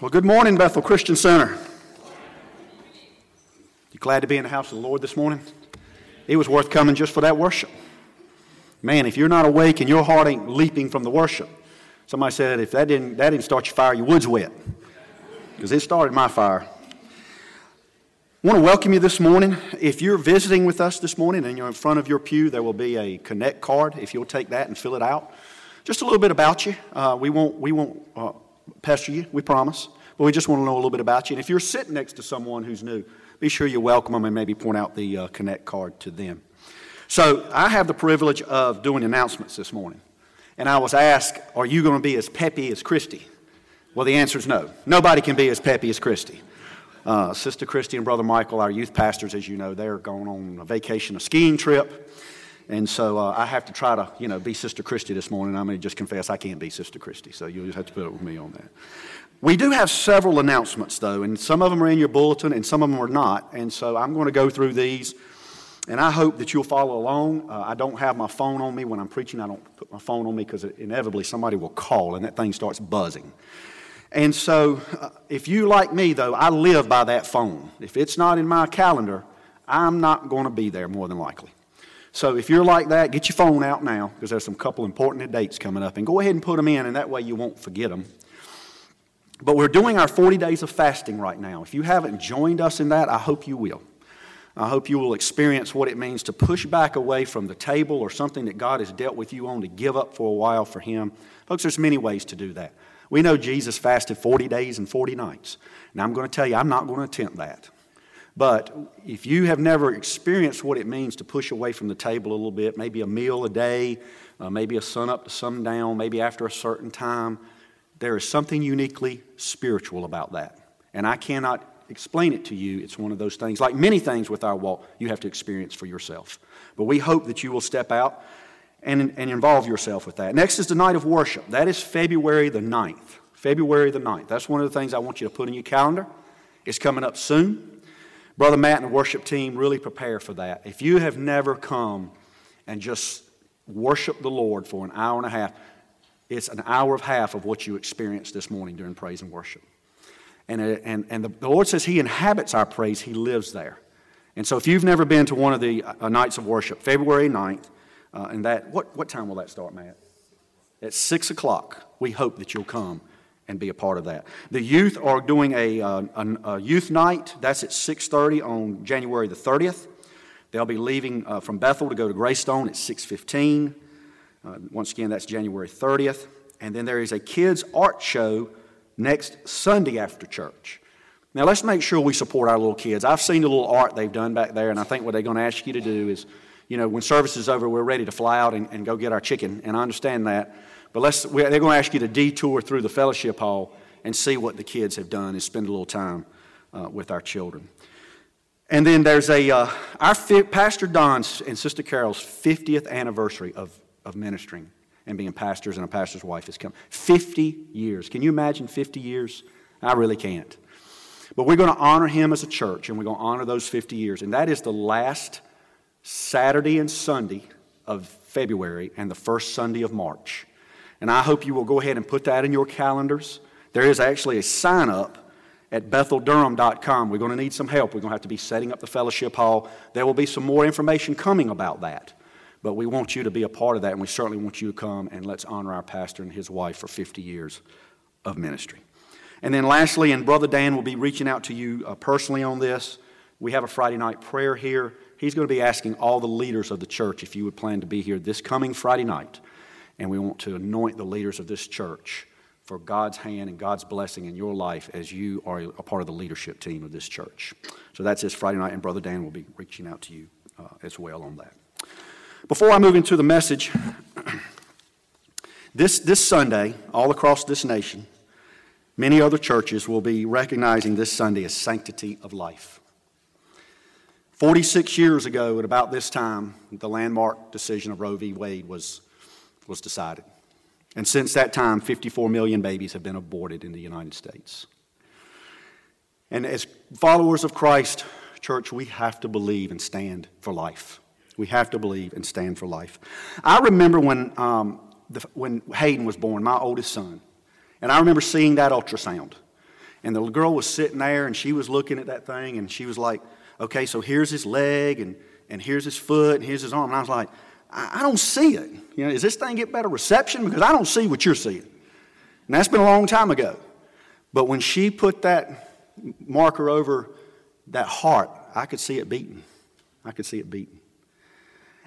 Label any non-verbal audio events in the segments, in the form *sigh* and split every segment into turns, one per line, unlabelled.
Well, good morning, Bethel Christian Center. You glad to be in the house of the Lord this morning? It was worth coming just for that worship. Man, if you're not awake and your heart ain't leaping from the worship, somebody said if that didn't, that didn't start your fire, your wood's wet. Because it started my fire. I want to welcome you this morning. If you're visiting with us this morning and you're in front of your pew, there will be a Connect card. If you'll take that and fill it out. Just a little bit about you. Uh, we won't, we won't uh, pester you, we promise. But we just want to know a little bit about you. And if you're sitting next to someone who's new, be sure you welcome them and maybe point out the uh, Connect card to them. So I have the privilege of doing announcements this morning. And I was asked, Are you going to be as peppy as Christy? Well, the answer is no. Nobody can be as peppy as Christy. Uh, Sister Christy and Brother Michael, our youth pastors, as you know, they're going on a vacation, a skiing trip. And so uh, I have to try to, you know, be Sister Christy this morning. I'm going to just confess I can't be Sister Christy, so you'll just have to put up with me on that. We do have several announcements, though, and some of them are in your bulletin and some of them are not. And so I'm going to go through these, and I hope that you'll follow along. Uh, I don't have my phone on me when I'm preaching. I don't put my phone on me because inevitably somebody will call and that thing starts buzzing. And so, uh, if you like me, though, I live by that phone. If it's not in my calendar, I'm not going to be there more than likely. So if you're like that, get your phone out now because there's some couple important dates coming up and go ahead and put them in and that way you won't forget them. But we're doing our 40 days of fasting right now. If you haven't joined us in that, I hope you will. I hope you will experience what it means to push back away from the table or something that God has dealt with you on to give up for a while for Him. Folks, there's many ways to do that. We know Jesus fasted 40 days and 40 nights. Now, I'm going to tell you, I'm not going to attempt that. But if you have never experienced what it means to push away from the table a little bit, maybe a meal a day, uh, maybe a sun up to sundown, maybe after a certain time, there is something uniquely spiritual about that. And I cannot explain it to you. It's one of those things, like many things with our walk, you have to experience for yourself. But we hope that you will step out and, and involve yourself with that. Next is the night of worship. That is February the 9th. February the 9th. That's one of the things I want you to put in your calendar. It's coming up soon. Brother Matt and the worship team really prepare for that. If you have never come and just worship the Lord for an hour and a half, it's an hour and a half of what you experienced this morning during praise and worship. And, uh, and, and the, Lord says He inhabits our praise, He lives there. And so if you've never been to one of the uh, nights of worship, February 9th, uh, and that, what, what time will that start, Matt? At 6 o'clock. We hope that you'll come and be a part of that. The youth are doing a, uh, a, a youth night. That's at 6.30 on January the 30th. They'll be leaving uh, from Bethel to go to Greystone at 6.15. Uh, once again, that's January 30th. And then there is a kids' art show next Sunday after church. Now, let's make sure we support our little kids. I've seen the little art they've done back there, and I think what they're going to ask you to do is, you know, when service is over, we're ready to fly out and, and go get our chicken, and I understand that. But let's, they're going to ask you to detour through the fellowship hall and see what the kids have done and spend a little time uh, with our children. And then there's a, uh, our Pastor Don's and Sister Carol's 50th anniversary of, of ministering and being pastors and a pastor's wife has come. 50 years. Can you imagine 50 years? I really can't. But we're going to honor him as a church and we're going to honor those 50 years. And that is the last Saturday and Sunday of February and the first Sunday of March. And I hope you will go ahead and put that in your calendars. There is actually a sign up at betheldurham.com. We're going to need some help. We're going to have to be setting up the fellowship hall. There will be some more information coming about that. But we want you to be a part of that, and we certainly want you to come and let's honor our pastor and his wife for 50 years of ministry. And then lastly, and Brother Dan will be reaching out to you uh, personally on this. We have a Friday night prayer here. He's going to be asking all the leaders of the church if you would plan to be here this coming Friday night and we want to anoint the leaders of this church for God's hand and God's blessing in your life as you are a part of the leadership team of this church. So that's this Friday night, and Brother Dan will be reaching out to you uh, as well on that. Before I move into the message, *clears throat* this, this Sunday, all across this nation, many other churches will be recognizing this Sunday as Sanctity of Life. 46 years ago, at about this time, the landmark decision of Roe v. Wade was was decided. And since that time, 54 million babies have been aborted in the United States. And as followers of Christ, church, we have to believe and stand for life. We have to believe and stand for life. I remember when, um, the, when Hayden was born, my oldest son, and I remember seeing that ultrasound. And the girl was sitting there and she was looking at that thing and she was like, okay, so here's his leg and, and here's his foot and here's his arm. And I was like, I, don't see it. You know, does this thing get better reception? Because I don't see what you're seeing. And that's been a long time ago. But when she put that marker over that heart, I could see it beating. I could see it beating.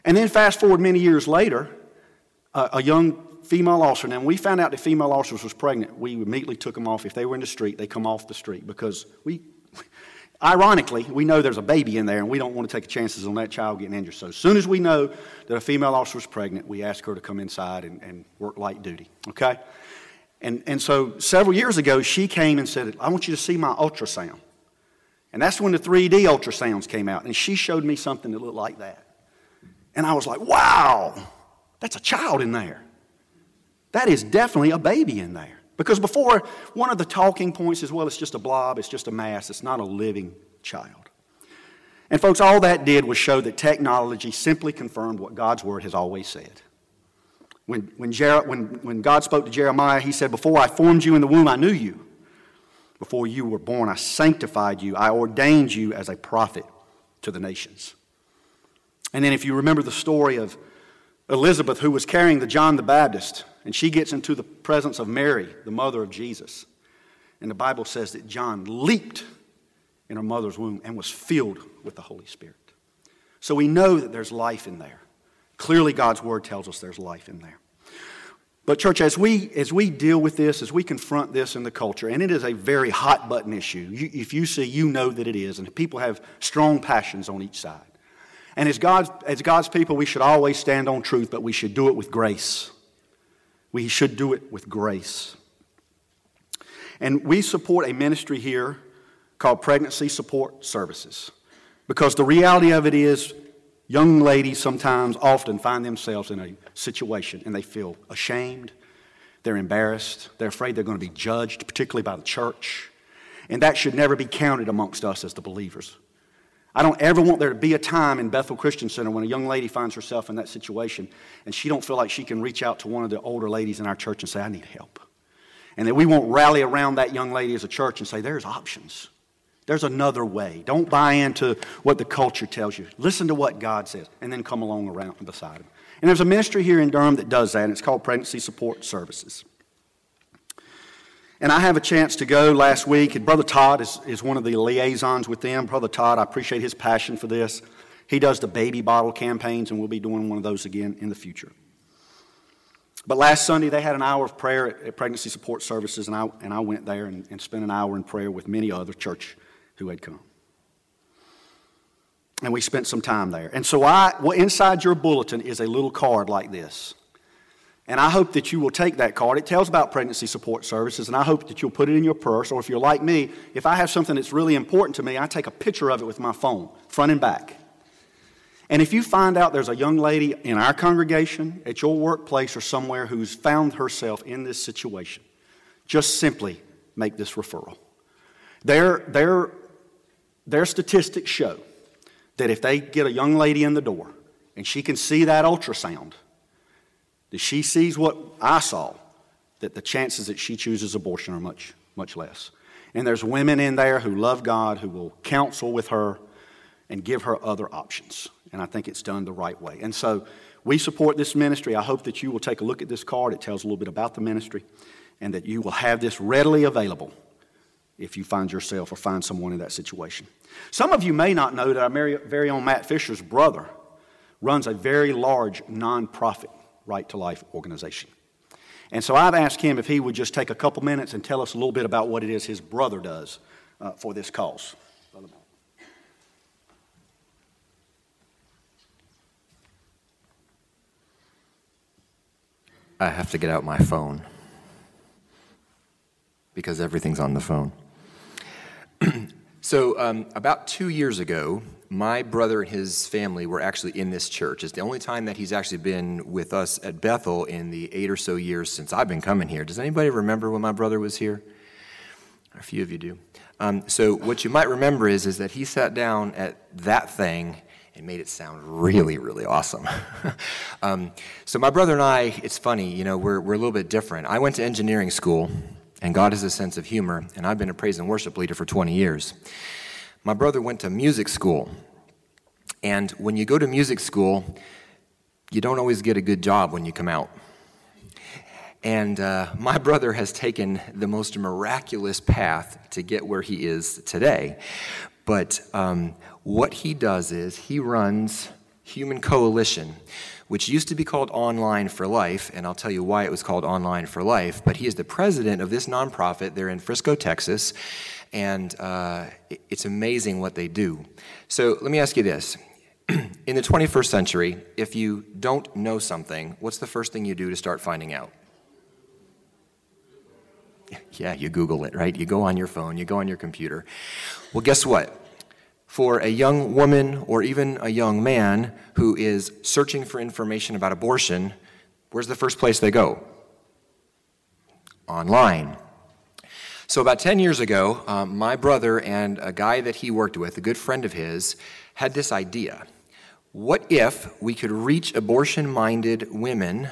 And then fast forward many years later, a, a young female officer. Now, when we found out the female officers was pregnant, we immediately took them off. If they were in the street, they come off the street because we, ironically, we know there's a baby in there and we don't want to take chances on that child getting injured. So as soon as we know that a female officer is pregnant, we ask her to come inside and, and work light duty. Okay? And, and so several years ago, she came and said, I want you to see my ultrasound. And that's when the 3D ultrasounds came out. And she showed me something that looked like that. And I was like, wow, that's a child in there. That is definitely a baby in there. Because before, one of the talking points is well, it's just a blob, it's just a mass, it's not a living child. And folks, all that did was show that technology simply confirmed what God's word has always said. When, when, Jer- when, when God spoke to Jeremiah, he said, Before I formed you in the womb, I knew you. Before you were born, I sanctified you. I ordained you as a prophet to the nations. And then, if you remember the story of Elizabeth, who was carrying the John the Baptist, and she gets into the presence of Mary, the mother of Jesus. And the Bible says that John leaped in her mother's womb and was filled with the Holy Spirit. So we know that there's life in there. Clearly, God's word tells us there's life in there. But, church, as we, as we deal with this, as we confront this in the culture, and it is a very hot button issue, you, if you see, you know that it is, and people have strong passions on each side. And as God's, as God's people, we should always stand on truth, but we should do it with grace. We should do it with grace. And we support a ministry here called Pregnancy Support Services because the reality of it is young ladies sometimes often find themselves in a situation and they feel ashamed, they're embarrassed, they're afraid they're going to be judged, particularly by the church. And that should never be counted amongst us as the believers. I don't ever want there to be a time in Bethel Christian Center when a young lady finds herself in that situation and she don't feel like she can reach out to one of the older ladies in our church and say, I need help. And that we won't rally around that young lady as a church and say, there's options. There's another way. Don't buy into what the culture tells you. Listen to what God says and then come along around beside him. And there's a ministry here in Durham that does that, and it's called Pregnancy Support Services. And I have a chance to go last week, and Brother Todd is, is one of the liaisons with them. Brother Todd, I appreciate his passion for this. He does the baby bottle campaigns, and we'll be doing one of those again in the future. But last Sunday, they had an hour of prayer at, at Pregnancy Support Services, and I, and I went there and, and spent an hour in prayer with many other church who had come. And we spent some time there. And so, I, well, inside your bulletin is a little card like this. And I hope that you will take that card. It tells about pregnancy support services, and I hope that you'll put it in your purse. Or if you're like me, if I have something that's really important to me, I take a picture of it with my phone, front and back. And if you find out there's a young lady in our congregation, at your workplace, or somewhere who's found herself in this situation, just simply make this referral. Their, their, their statistics show that if they get a young lady in the door and she can see that ultrasound, that she sees what I saw, that the chances that she chooses abortion are much, much less. And there's women in there who love God, who will counsel with her and give her other options. And I think it's done the right way. And so we support this ministry. I hope that you will take a look at this card. It tells a little bit about the ministry and that you will have this readily available if you find yourself or find someone in that situation. Some of you may not know that our very own Matt Fisher's brother runs a very large nonprofit Right to Life organization. And so I've asked him if he would just take a couple minutes and tell us a little bit about what it is his brother does uh, for this cause.
I have to get out my phone because everything's on the phone. *clears throat* so, um, about two years ago, my brother and his family were actually in this church. It's the only time that he's actually been with us at Bethel in the eight or so years since I've been coming here. Does anybody remember when my brother was here? A few of you do. Um, so what you might remember is, is that he sat down at that thing and made it sound really, really awesome. *laughs* um, so my brother and I, it's funny, you know, we're, we're a little bit different. I went to engineering school, and God has a sense of humor, and I've been a praise and worship leader for 20 years. My brother went to music school, and when you go to music school, you don't always get a good job when you come out. And uh, my *laughs* brother has taken the most miraculous path to get where he is today. But um, what he does is he runs Human Coalition, which used to be called Online for Life, and I'll tell you why it was called Online for Life. But he is the president of this nonprofit. They're in Frisco, Texas, and uh, it's amazing what they do. So let me ask you this *clears throat* in the 21st century, if you don't know something, what's the first thing you do to start finding out? *laughs* Yeah, you Google it, right? You go on your phone, you go on your computer. Well, guess what? For a young woman or even a young man who is searching for information about abortion, where's the first place they go? Online. So, about 10 years ago, um, my brother and a guy that he worked with, a good friend of his, had this idea. What if we could reach abortion minded women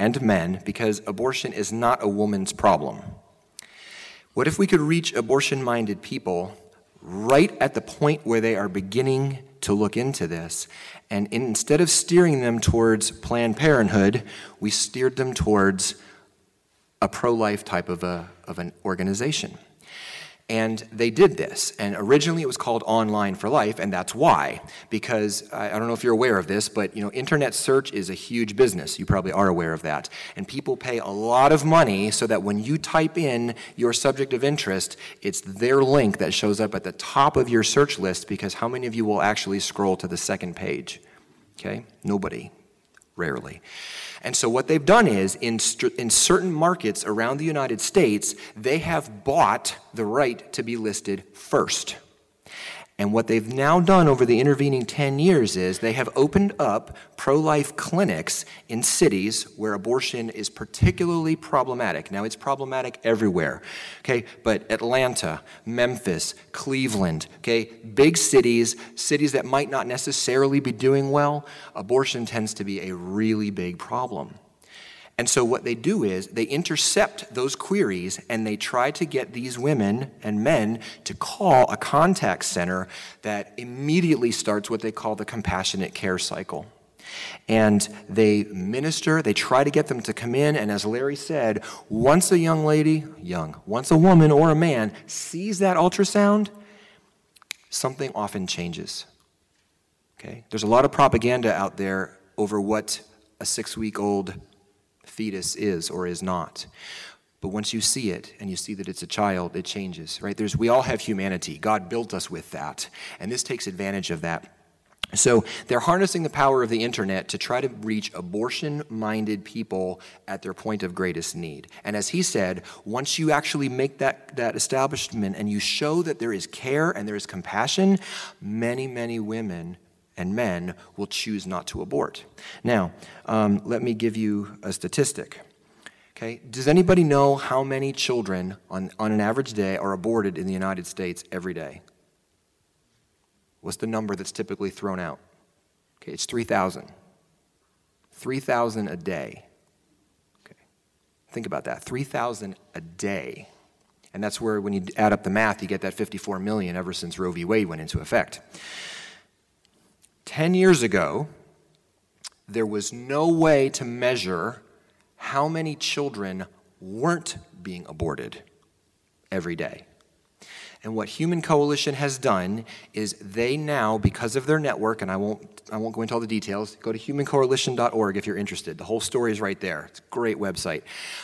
and men because abortion is not a woman's problem? What if we could reach abortion minded people right at the point where they are beginning to look into this? And instead of steering them towards Planned Parenthood, we steered them towards a pro life type of, a, of an organization. And they did this. And originally it was called Online for Life, and that's why. Because I, don't know if you're aware of this, but you know, internet search is a huge business. You probably are aware of that. And people pay a lot of money so that when you type in your subject of interest, it's their link that shows up at the top of your search list because how many of you will actually scroll to the second page? Okay? Nobody. Rarely. And so, what they've done is, in, in certain markets around the United States, they have bought the right to be listed first. And what they've now done over the intervening 10 years is they have opened up pro life clinics in cities where abortion is particularly problematic. Now, it's problematic everywhere, okay? But Atlanta, Memphis, Cleveland, okay? Big cities, cities that might not necessarily be doing well, abortion tends to be a really big problem. And so, what they do is they intercept those queries and they try to get these women and men to call a contact center that immediately starts what they call the compassionate care cycle. And they minister, they try to get them to come in. And as Larry said, once a young lady, young, once a woman or a man sees that ultrasound, something often changes. Okay? There's a lot of propaganda out there over what a six week old fetus is or is not. But once you see it and you see that it's a child, it changes, right? There's, we all have humanity. God built us with that. And this takes advantage of that. So they're harnessing the power of the internet to try to reach abortion minded people at their point of greatest need. And as he said, once you actually make that, that establishment and you show that there is care and there is compassion, many, many women and men will choose not to abort. Now, um, let me give you a statistic. Okay, does anybody know how many children on, on an average day are aborted in the United States every day? What's the number that's typically thrown out? Okay, it's 3,000. 3,000 a day. Okay, think about that 3,000 a day. And that's where, when you add up the math, you get that 54 million ever since Roe v. Wade went into effect. 10 years ago, there was no way to measure how many children weren't being aborted every day. And what Human Coalition has done is they now, because of their network, and I won't, I won't go into all the details, go to humancoalition.org if you're interested. The whole story is right there. It's a great website.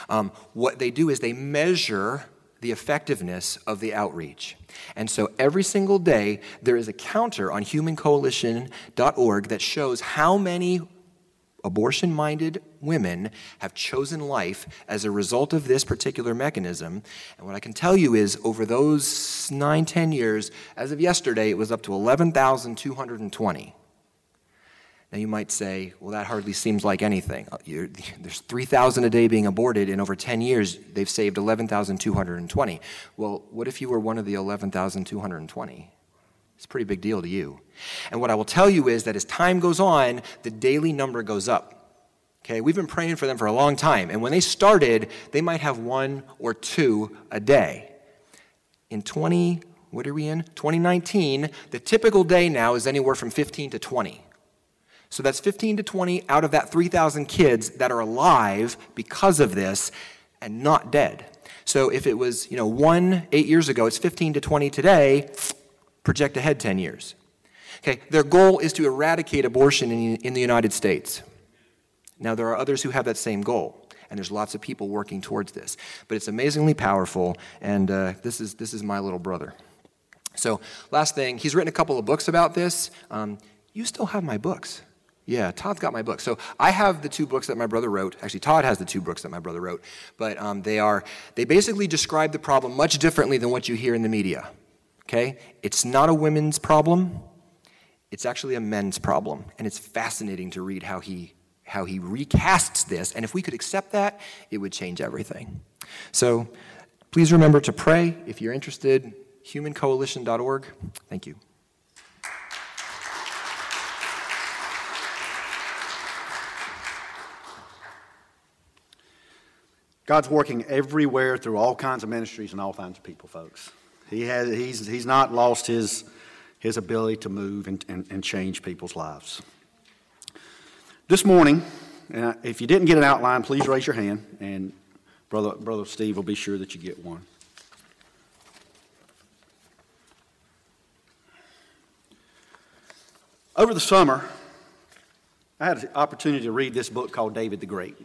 Um, what they do is they measure the effectiveness of the outreach. And so every single day, there is a counter on humancoalition.org that shows how many abortion minded women have chosen life as a result of this particular mechanism. And what I can tell you is over those nine, ten years, as of yesterday, it was up to 11,220. Now you might say, well, that hardly seems like anything. Uh, you're, *laughs* there's 3,000 a day being aborted. In over 10 years, they've saved 11,220. Well, what if you were one of the 11,220? It's a pretty big deal to you. And what I will tell you is that as time goes on, the daily number goes up. Okay, we've been praying for them for a long time. And when they started, they might have one or two a day. In 20, what are we in? 2019, the typical day now is anywhere from 15 to 20. So that's 15 to 20 out of that 3,000 kids that are alive because of this and not dead. So if it was, you know, one eight years ago, it's 15 to 20 today, project ahead 10 years. Okay, their goal is to eradicate abortion in, in the United States. Now, there are others who have that same goal, and there's lots of people working towards this. But it's amazingly powerful, and uh, this, is, this is my little brother. So, last thing, he's written a couple of books about this. Um, you still have my books. Yeah, Todd's got my book. So I have the two books that my brother wrote. Actually, Todd has the two books that my brother wrote. But um, they are, they basically describe the problem much differently than what you hear in the media. Okay? It's not a women's problem, it's actually a men's problem. And it's fascinating to read how he how he recasts this. And if we could accept that, it would change everything. So please remember to pray. If you're interested, humancoalition.org. Thank you.
God's working everywhere through all kinds of ministries and all kinds of people, folks. He has, he's, he's not lost his, his ability to move and, and, and change people's lives. This morning, uh, if you didn't get an outline, please raise your hand, and Brother, Brother Steve will be sure that you get one. Over the summer, I had an opportunity to read this book called David the Great.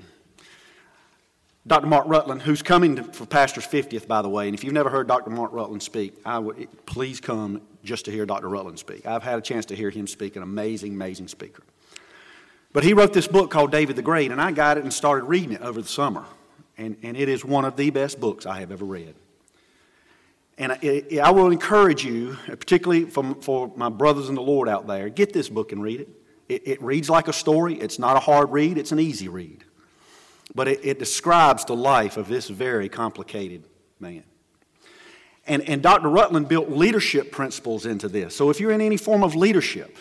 Dr. Mark Rutland, who's coming to, for Pastor's 50th, by the way, and if you've never heard Dr. Mark Rutland speak, I would, please come just to hear Dr. Rutland speak. I've had a chance to hear him speak, an amazing, amazing speaker. But he wrote this book called David the Great, and I got it and started reading it over the summer. And, and it is one of the best books I have ever read. And I, I will encourage you, particularly for, for my brothers in the Lord out there, get this book and read it. it. It reads like a story. It's not a hard read, it's an easy read but it, it describes the life of this very complicated man. And, and Dr. Rutland built leadership principles into this. So if you're in any form of leadership,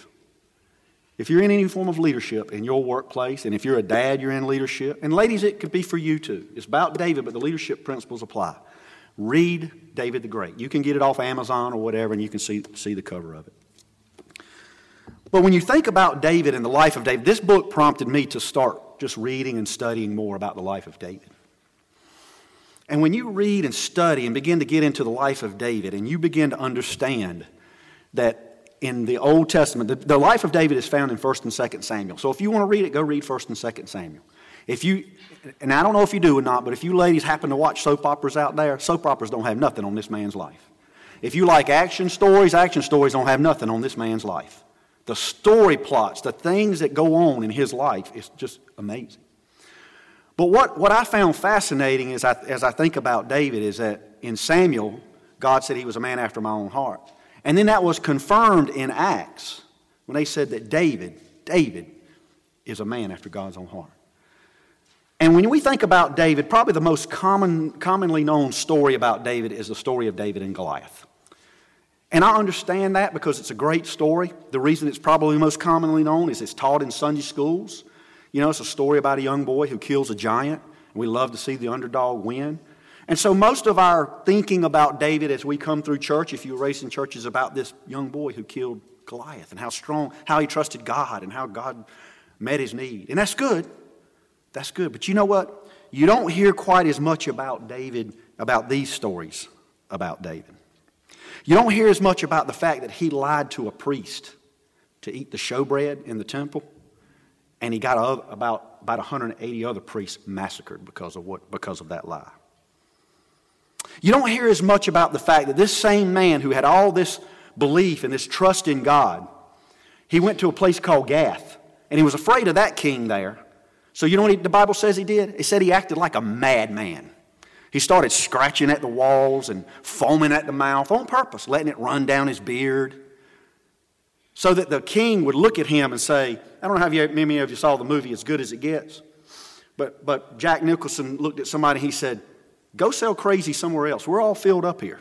if you're in any form of leadership in your workplace, and if you're a dad, you're in leadership, and ladies, it could be for you too. It's about David, but the leadership principles apply. Read David the Great. You can get it off Amazon or whatever, and you can see, see the cover of it. But when you think about David and the life of David, this book prompted me to start just reading and studying more about the life of David. And when you read and study and begin to get into the life of David, and you begin to understand that in the Old Testament, the, the life of David is found in 1st and 2nd Samuel. So if you want to read it, go read 1st and 2nd Samuel. If you, and I don't know if you do or not, but if you ladies happen to watch soap operas out there, soap operas don't have nothing on this man's life. If you like action stories, action stories don't have nothing on this man's life. The story plots, the things that go on in his life is just amazing. But what, what I found fascinating is I, as I think about David is that in Samuel, God said he was a man after my own heart. And then that was confirmed in Acts when they said that David, David, is a man after God's own heart. And when we think about David, probably the most common, commonly known story about David is the story of David and Goliath. And I understand that because it's a great story. The reason it's probably most commonly known is it's taught in Sunday schools. You know, it's a story about a young boy who kills a giant. We love to see the underdog win. And so, most of our thinking about David as we come through church, if you're raised in church, is about this young boy who killed Goliath and how strong, how he trusted God and how God met his need. And that's good. That's good. But you know what? You don't hear quite as much about David, about these stories about David. You don't hear as much about the fact that he lied to a priest to eat the showbread in the temple, and he got about, about 180 other priests massacred because of, what, because of that lie. You don't hear as much about the fact that this same man who had all this belief and this trust in God, he went to a place called Gath, and he was afraid of that king there. So, you know what he, the Bible says he did? It said he acted like a madman. He started scratching at the walls and foaming at the mouth on purpose, letting it run down his beard. So that the king would look at him and say, I don't know how many of you saw the movie As Good as It Gets, but, but Jack Nicholson looked at somebody and he said, Go sell crazy somewhere else. We're all filled up here.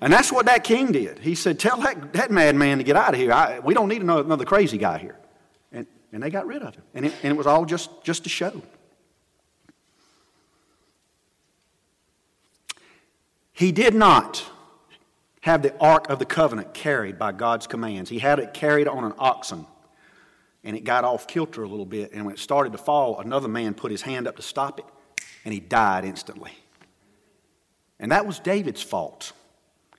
And that's what that king did. He said, Tell that, that madman to get out of here. I, we don't need another, another crazy guy here. And And they got rid of him. And it, and it was all just, just a show. He did not have the Ark of the Covenant carried by God's commands. He had it carried on an oxen, and it got off kilter a little bit. And when it started to fall, another man put his hand up to stop it, and he died instantly. And that was David's fault.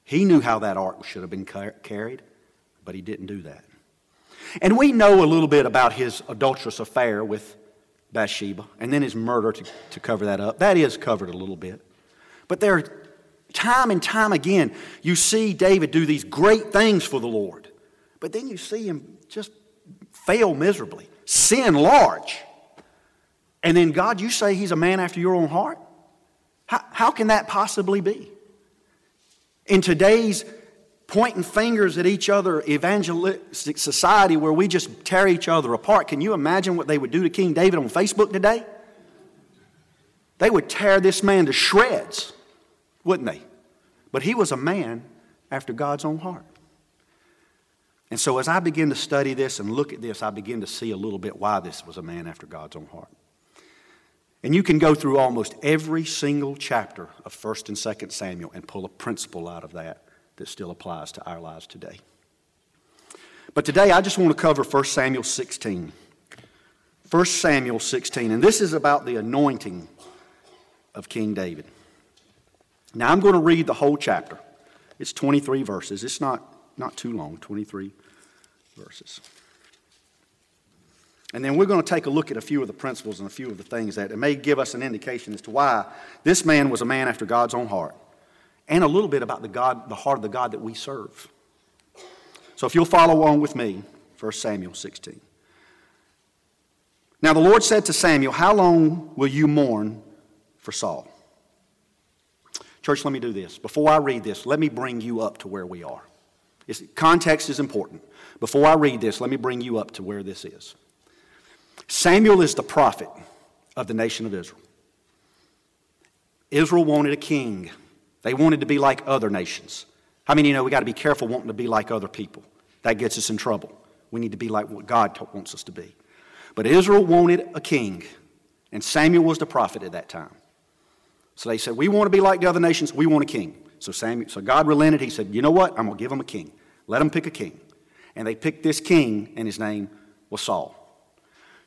He knew how that ark should have been carried, but he didn't do that. And we know a little bit about his adulterous affair with Bathsheba and then his murder to, to cover that up. That is covered a little bit. But there, time and time again, you see David do these great things for the Lord. But then you see him just fail miserably, sin large. And then, God, you say he's a man after your own heart? How, how can that possibly be? In today's pointing fingers at each other evangelistic society where we just tear each other apart. Can you imagine what they would do to King David on Facebook today? They would tear this man to shreds, wouldn't they? But he was a man after God's own heart. And so as I begin to study this and look at this, I begin to see a little bit why this was a man after God's own heart. And you can go through almost every single chapter of 1st and 2nd Samuel and pull a principle out of that that still applies to our lives today. But today I just want to cover 1 Samuel 16. 1 Samuel 16, and this is about the anointing of King David. Now I'm going to read the whole chapter. It's 23 verses. It's not, not too long, 23 verses. And then we're going to take a look at a few of the principles and a few of the things that it may give us an indication as to why this man was a man after God's own heart and a little bit about the God, the heart of the God that we serve. So if you'll follow along with me, 1 Samuel 16. Now the Lord said to Samuel, How long will you mourn for Saul? Church, let me do this. Before I read this, let me bring you up to where we are. It's, context is important. Before I read this, let me bring you up to where this is. Samuel is the prophet of the nation of Israel. Israel wanted a king. They wanted to be like other nations. How many you know we got to be careful wanting to be like other people? That gets us in trouble. We need to be like what God wants us to be. But Israel wanted a king, and Samuel was the prophet at that time. So they said, We want to be like the other nations, we want a king. So, Samuel, so God relented. He said, You know what? I'm going to give them a king. Let them pick a king. And they picked this king, and his name was Saul.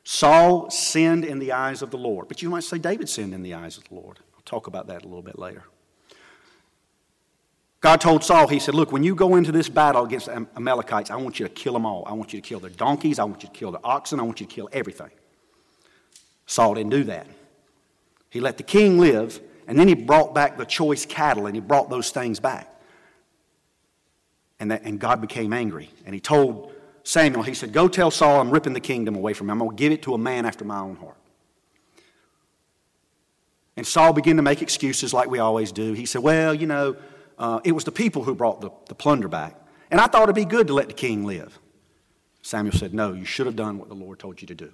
Saul sinned in the eyes of the Lord. But you might say David sinned in the eyes of the Lord. I'll talk about that a little bit later. God told Saul, He said, Look, when you go into this battle against the Amalekites, I want you to kill them all. I want you to kill their donkeys. I want you to kill their oxen. I want you to kill everything. Saul didn't do that. He let the king live, and then he brought back the choice cattle and he brought those things back. And, that, and God became angry. And he told Samuel, He said, Go tell Saul I'm ripping the kingdom away from him. I'm going to give it to a man after my own heart. And Saul began to make excuses like we always do. He said, Well, you know, uh, it was the people who brought the, the plunder back. And I thought it'd be good to let the king live. Samuel said, No, you should have done what the Lord told you to do.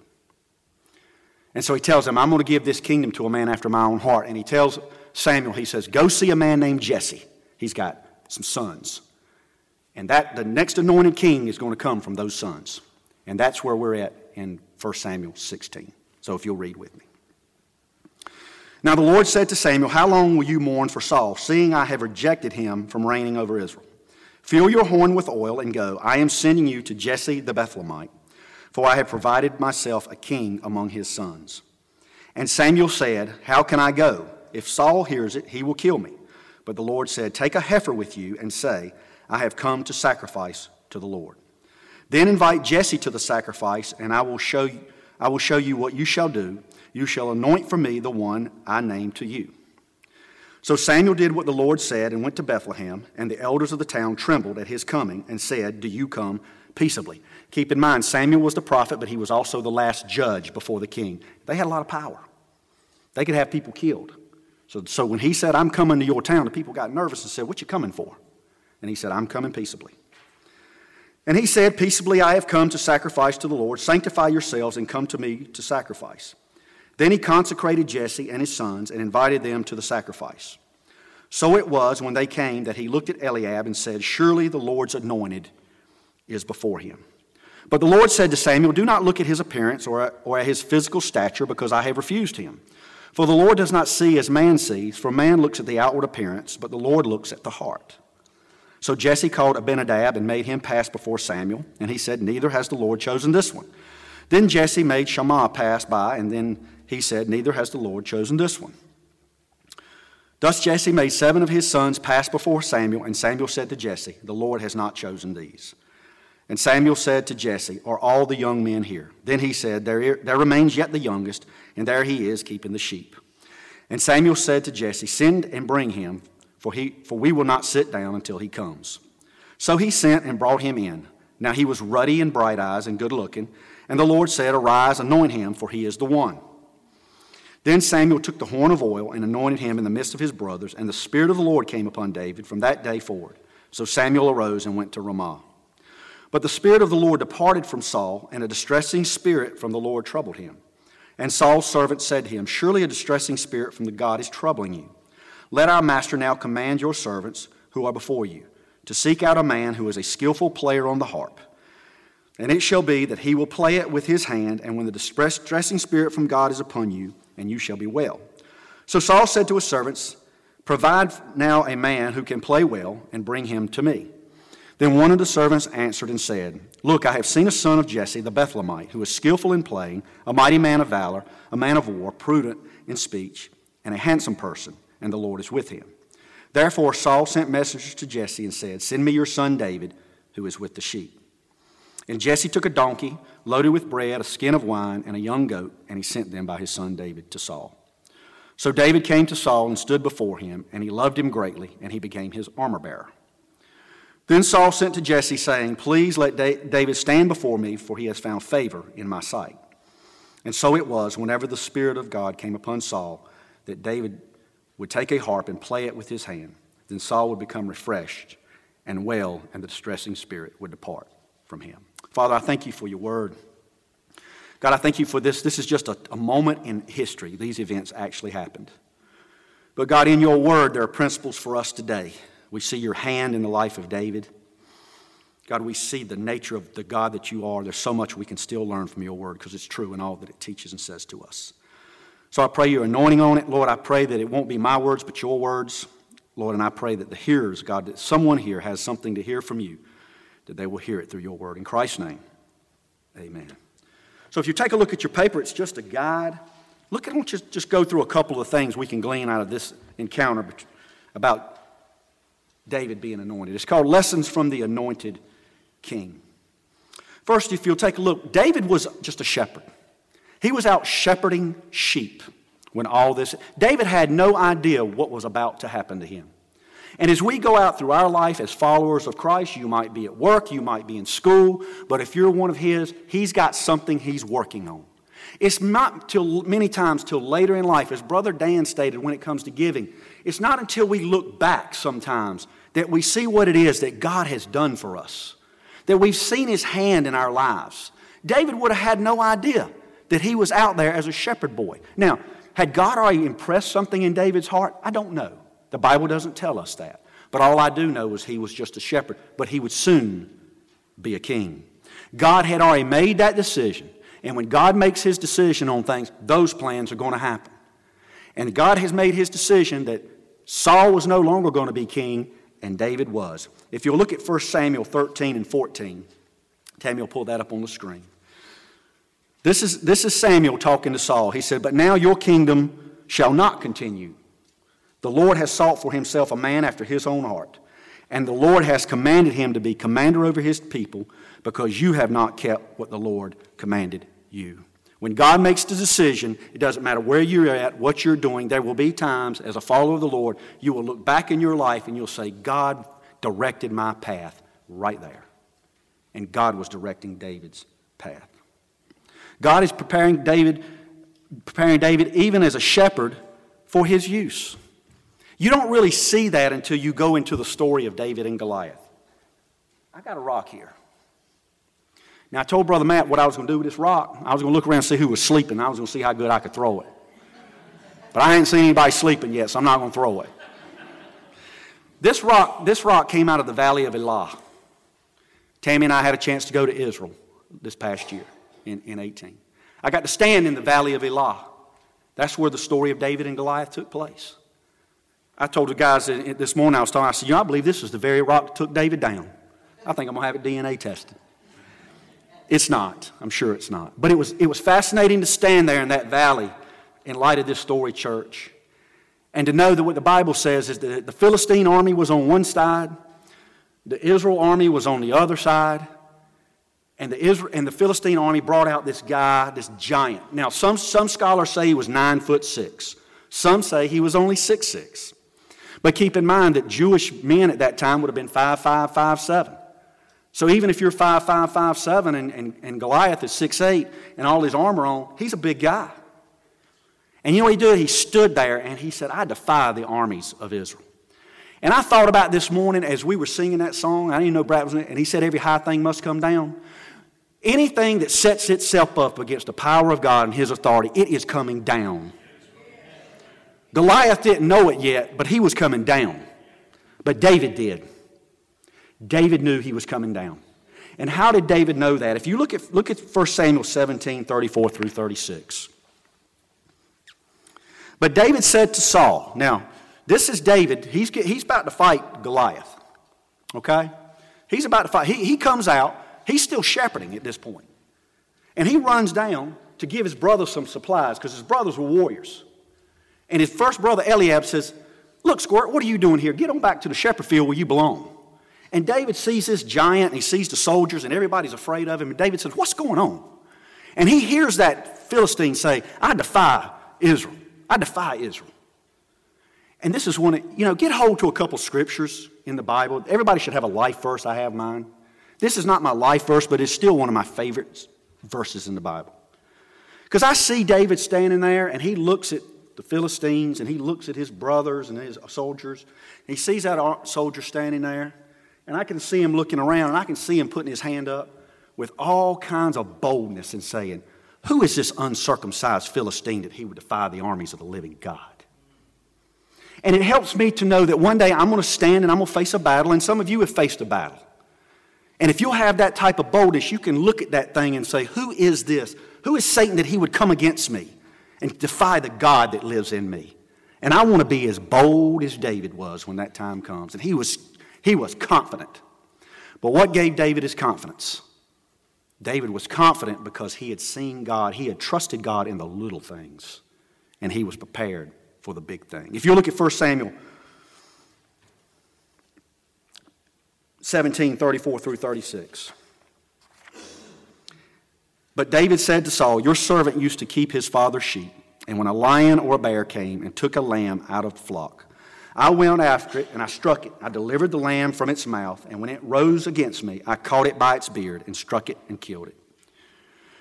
And so he tells him, I'm going to give this kingdom to a man after my own heart. And he tells Samuel, he says, Go see a man named Jesse. He's got some sons. And that the next anointed king is going to come from those sons. And that's where we're at in 1 Samuel 16. So if you'll read with me. Now the Lord said to Samuel, How long will you mourn for Saul, seeing I have rejected him from reigning over Israel? Fill your horn with oil and go. I am sending you to Jesse the Bethlehemite, for I have provided myself a king among his sons. And Samuel said, How can I go? If Saul hears it, he will kill me. But the Lord said, Take a heifer with you and say, I have come to sacrifice to the Lord. Then invite Jesse to the sacrifice, and I will show you, I will show you what you shall do. You shall anoint for me the one I name to you. So Samuel did what the Lord said and went to Bethlehem, and the elders of the town trembled at his coming and said, Do you come peaceably? Keep in mind, Samuel was the prophet, but he was also the last judge before the king. They had a lot of power, they could have people killed. So, so when he said, I'm coming to your town, the people got nervous and said, What you coming for? And he said, I'm coming peaceably. And he said, Peaceably I have come to sacrifice to the Lord. Sanctify yourselves and come to me to sacrifice. Then he consecrated Jesse and his sons and invited them to the sacrifice. So it was when they came that he looked at Eliab and said, Surely the Lord's anointed is before him. But the Lord said to Samuel, Do not look at his appearance or at, or at his physical stature, because I have refused him. For the Lord does not see as man sees, for man looks at the outward appearance, but the Lord looks at the heart. So Jesse called Abinadab and made him pass before Samuel, and he said, Neither has the Lord chosen this one. Then Jesse made Shammah pass by, and then he said, Neither has the Lord chosen this one. Thus Jesse made seven of his sons pass before Samuel, and Samuel said to Jesse, The Lord has not chosen these. And Samuel said to Jesse, Are all the young men here? Then he said, There, there remains yet the youngest, and there he is keeping the sheep. And Samuel said to Jesse, Send and bring him, for, he, for we will not sit down until he comes. So he sent and brought him in. Now he was ruddy and bright eyes and good looking. And the Lord said, Arise, anoint him, for he is the one. Then Samuel took the horn of oil and anointed him in the midst of his brothers, and the Spirit of the Lord came upon David from that day forward. So Samuel arose and went to Ramah. But the Spirit of the Lord departed from Saul, and a distressing spirit from the Lord troubled him. And Saul's servant said to him, Surely a distressing spirit from the God is troubling you. Let our master now command your servants who are before you to seek out a man who is a skillful player on the harp. And it shall be that he will play it with his hand, and when the distressing spirit from God is upon you, and you shall be well. So Saul said to his servants, Provide now a man who can play well, and bring him to me. Then one of the servants answered and said, Look, I have seen a son of Jesse the Bethlehemite, who is skillful in playing, a mighty man of valor, a man of war, prudent in speech, and a handsome person, and the Lord is with him. Therefore Saul sent messengers to Jesse and said, Send me your son David, who is with the sheep. And Jesse took a donkey, loaded with bread, a skin of wine, and a young goat, and he sent them by his son David to Saul. So David came to Saul and stood before him, and he loved him greatly, and he became his armor bearer. Then Saul sent to Jesse, saying, Please let David stand before me, for he has found favor in my sight. And so it was, whenever the Spirit of God came upon Saul, that David would take a harp and play it with his hand. Then Saul would become refreshed and well, and the distressing spirit would depart from him. Father, I thank you for your word. God, I thank you for this. This is just a, a moment in history. These events actually happened. But God, in your word, there are principles for us today. We see your hand in the life of David. God, we see the nature of the God that you are. There's so much we can still learn from your word because it's true in all that it teaches and says to us. So I pray your anointing on it. Lord, I pray that it won't be my words, but your words. Lord, and I pray that the hearers, God, that someone here has something to hear from you, that they will hear it through your word. In Christ's name, amen. So if you take a look at your paper, it's just a guide. Look at, just, just go through a couple of things we can glean out of this encounter about David being anointed. It's called Lessons from the Anointed King. First, if you'll take a look, David was just a shepherd. He was out shepherding sheep when all this. David had no idea what was about to happen to him. And as we go out through our life as followers of Christ, you might be at work, you might be in school, but if you're one of His, He's got something He's working on. It's not till many times till later in life, as Brother Dan stated when it comes to giving, it's not until we look back sometimes that we see what it is that God has done for us, that we've seen His hand in our lives. David would have had no idea that he was out there as a shepherd boy. Now, had God already impressed something in David's heart? I don't know. The Bible doesn't tell us that. But all I do know is he was just a shepherd, but he would soon be a king. God had already made that decision. And when God makes his decision on things, those plans are going to happen. And God has made his decision that Saul was no longer going to be king, and David was. If you'll look at 1 Samuel 13 and 14, Tammy will pull that up on the screen. This is, this is Samuel talking to Saul. He said, But now your kingdom shall not continue. The Lord has sought for himself a man after his own heart, and the Lord has commanded him to be commander over his people because you have not kept what the Lord commanded you. When God makes the decision, it doesn't matter where you're at, what you're doing, there will be times as a follower of the Lord, you will look back in your life and you'll say, God directed my path right there. And God was directing David's path. God is preparing David, preparing David even as a shepherd for his use. You don't really see that until you go into the story of David and Goliath. I got a rock here. Now, I told Brother Matt what I was going to do with this rock. I was going to look around and see who was sleeping. I was going to see how good I could throw it. But I ain't seen anybody sleeping yet, so I'm not going to throw it. This rock, this rock came out of the valley of Elah. Tammy and I had a chance to go to Israel this past year in, in 18. I got to stand in the valley of Elah. That's where the story of David and Goliath took place. I told the guys this morning, I was talking, I said, you know, I believe this is the very rock that took David down. I think I'm going to have it DNA tested. It's not. I'm sure it's not. But it was, it was fascinating to stand there in that valley in light of this story, church, and to know that what the Bible says is that the Philistine army was on one side, the Israel army was on the other side, and the, Israel, and the Philistine army brought out this guy, this giant. Now, some, some scholars say he was nine foot six. Some say he was only six six. But keep in mind that Jewish men at that time would have been five five, five seven. So even if you're five five, five seven, and, and, and Goliath is six eight and all his armor on, he's a big guy. And you know what he did? He stood there and he said, I defy the armies of Israel. And I thought about this morning as we were singing that song. I didn't know Brad was in it. And he said, Every high thing must come down. Anything that sets itself up against the power of God and his authority, it is coming down. Goliath didn't know it yet, but he was coming down. But David did. David knew he was coming down. And how did David know that? If you look at, look at 1 Samuel 17 34 through 36. But David said to Saul, now, this is David. He's, he's about to fight Goliath. Okay? He's about to fight. He, he comes out. He's still shepherding at this point. And he runs down to give his brother some supplies because his brothers were warriors. And his first brother Eliab says, Look, Squirt, what are you doing here? Get on back to the shepherd field where you belong. And David sees this giant and he sees the soldiers and everybody's afraid of him. And David says, What's going on? And he hears that Philistine say, I defy Israel. I defy Israel. And this is one, of, you know, get hold to a couple scriptures in the Bible. Everybody should have a life verse. I have mine. This is not my life verse, but it's still one of my favorite verses in the Bible. Because I see David standing there and he looks at the Philistines and he looks at his brothers and his soldiers. He sees that soldier standing there. And I can see him looking around and I can see him putting his hand up with all kinds of boldness and saying, who is this uncircumcised Philistine that he would defy the armies of the living God? And it helps me to know that one day I'm going to stand and I'm going to face a battle, and some of you have faced a battle. And if you'll have that type of boldness, you can look at that thing and say, Who is this? Who is Satan that he would come against me and defy the God that lives in me? And I want to be as bold as David was when that time comes. And he was, he was confident. But what gave David his confidence? David was confident because he had seen God, he had trusted God in the little things, and he was prepared for the big thing. If you look at 1 Samuel 17 34 through 36. But David said to Saul, Your servant used to keep his father's sheep, and when a lion or a bear came and took a lamb out of the flock, I went after it and I struck it. I delivered the lamb from its mouth, and when it rose against me, I caught it by its beard and struck it and killed it.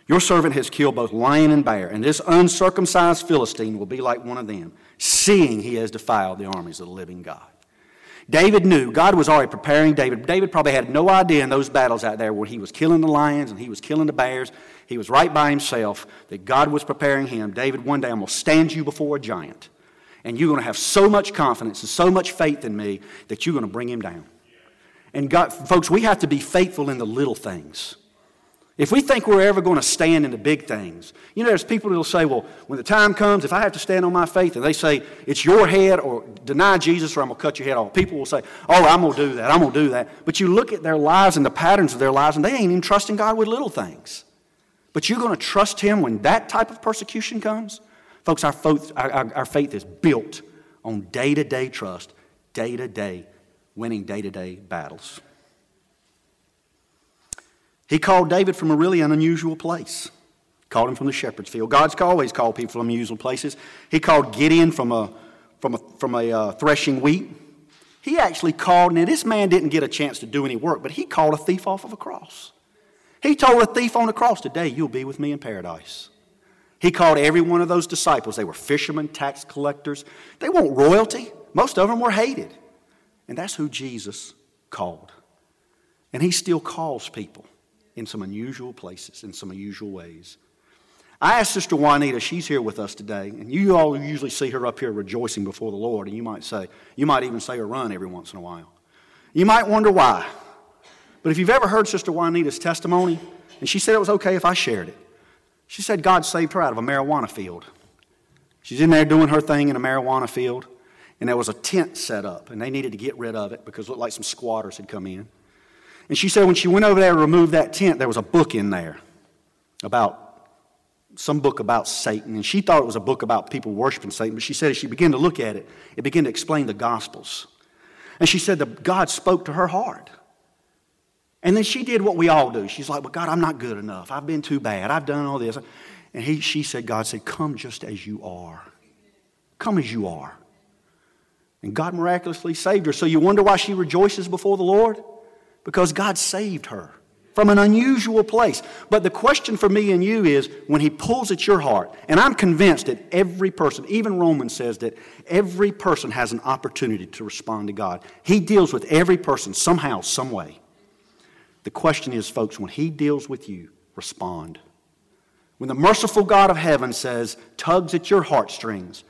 Your servant has killed both lion and bear, and this uncircumcised Philistine will be like one of them, seeing he has defiled the armies of the living God. David knew God was already preparing David. David probably had no idea in those battles out there where he was killing the lions and he was killing the bears. He was right by himself that God was preparing him. David, one day I'm going to stand you before a giant and you're going to have so much confidence and so much faith in me that you're going to bring him down. And God, folks, we have to be faithful in the little things. If we think we're ever going to stand in the big things, you know, there's people that will say, well, when the time comes, if I have to stand on my faith, and they say, it's your head or deny Jesus or I'm going to cut your head off. People will say, oh, I'm going to do that, I'm going to do that. But you look at their lives and the patterns of their lives, and they ain't even trusting God with little things. But you're going to trust Him when that type of persecution comes? Folks, our faith, our, our faith is built on day to day trust, day to day, winning day to day battles. He called David from a really an unusual place. Called him from the shepherd's field. God's always called people from unusual places. He called Gideon from a, from a, from a uh, threshing wheat. He actually called, now this man didn't get a chance to do any work, but he called a thief off of a cross. He told a thief on the cross, Today you'll be with me in paradise. He called every one of those disciples. They were fishermen, tax collectors. They weren't royalty. Most of them were hated. And that's who Jesus called. And he still calls people in some unusual places, in some unusual ways. I asked Sister Juanita, she's here with us today, and you all usually see her up here rejoicing before the Lord, and you might say, you might even say her run every once in a while. You might wonder why. But if you've ever heard Sister Juanita's testimony, and she said it was okay if I shared it, she said God saved her out of a marijuana field. She's in there doing her thing in a marijuana field, and there was a tent set up, and they needed to get rid of it because it looked like some squatters had come in. And she said when she went over there to remove that tent, there was a book in there about some book about Satan, and she thought it was a book about people worshiping Satan, but she said as she began to look at it, it began to explain the Gospels. And she said that God spoke to her heart. And then she did what we all do. She's like, Well, God, I'm not good enough. I've been too bad. I've done all this. And he, she said, God said, Come just as you are. Come as you are. And God miraculously saved her. So you wonder why she rejoices before the Lord? Because God saved her from an unusual place. But the question for me and you is when He pulls at your heart, and I'm convinced that every person, even Romans says that every person has an opportunity to respond to God. He deals with every person somehow, some way. The question is, folks, when He deals with you, respond. When the merciful God of heaven says, tugs at your heartstrings,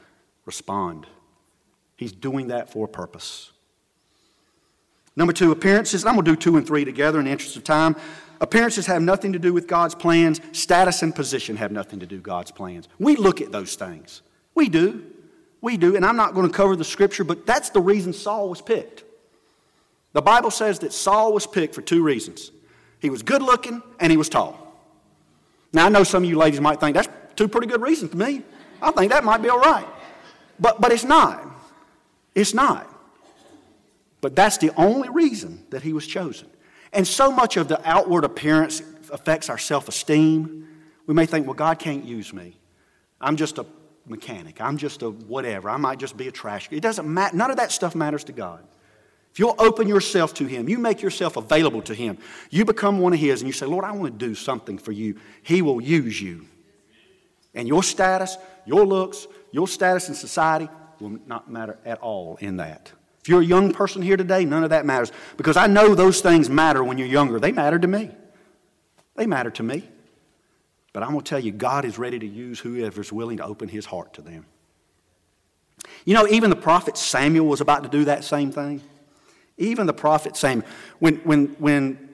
respond. He's doing that for a purpose. Number two, appearances. I'm going to do two and three together in the interest of time. Appearances have nothing to do with God's plans. Status and position have nothing to do with God's plans. We look at those things. We do. We do. And I'm not going to cover the scripture, but that's the reason Saul was picked. The Bible says that Saul was picked for two reasons he was good looking and he was tall. Now, I know some of you ladies might think that's two pretty good reasons to me. I think that might be all right. But, but it's not. It's not. But that's the only reason that he was chosen. And so much of the outward appearance affects our self esteem. We may think, well, God can't use me. I'm just a mechanic. I'm just a whatever. I might just be a trash. It doesn't matter. None of that stuff matters to God. If you'll open yourself to Him, you make yourself available to Him, you become one of His, and you say, Lord, I want to do something for you, He will use you. And your status, your looks, your status in society will not matter at all in that. If you're a young person here today, none of that matters. Because I know those things matter when you're younger. They matter to me. They matter to me. But I'm going to tell you, God is ready to use whoever's willing to open his heart to them. You know, even the prophet Samuel was about to do that same thing. Even the prophet Samuel. When, when, when,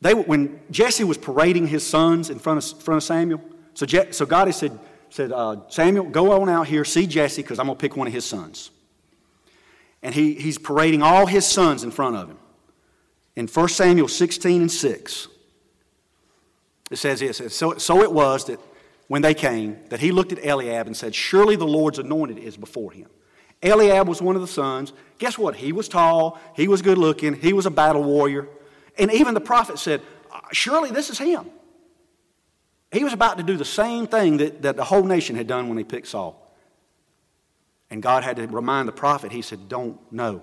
they, when Jesse was parading his sons in front of, front of Samuel, so, Je, so God has said, said uh, Samuel, go on out here, see Jesse, because I'm going to pick one of his sons and he, he's parading all his sons in front of him. In 1 Samuel 16 and 6, it says this so, so it was that when they came, that he looked at Eliab and said, Surely the Lord's anointed is before him. Eliab was one of the sons. Guess what? He was tall, he was good looking, he was a battle warrior. And even the prophet said, uh, Surely this is him. He was about to do the same thing that, that the whole nation had done when they picked Saul. And God had to remind the prophet, he said, Don't, no,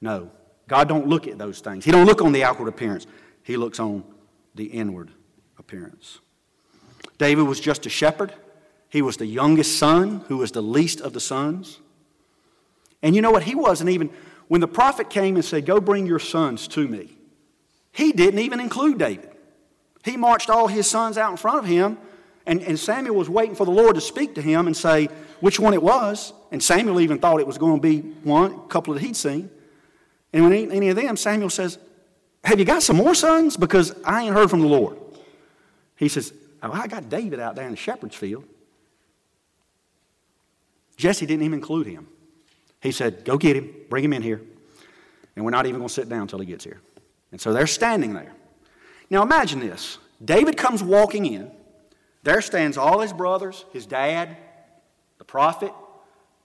no. God don't look at those things. He don't look on the outward appearance. He looks on the inward appearance. David was just a shepherd. He was the youngest son, who was the least of the sons. And you know what? He wasn't even, when the prophet came and said, Go bring your sons to me, he didn't even include David. He marched all his sons out in front of him, and, and Samuel was waiting for the Lord to speak to him and say, which one it was. And Samuel even thought it was going to be one, a couple that he'd seen. And when any of them, Samuel says, Have you got some more sons? Because I ain't heard from the Lord. He says, oh, I got David out there in the shepherd's field. Jesse didn't even include him. He said, Go get him, bring him in here. And we're not even going to sit down until he gets here. And so they're standing there. Now imagine this David comes walking in. There stands all his brothers, his dad, the prophet.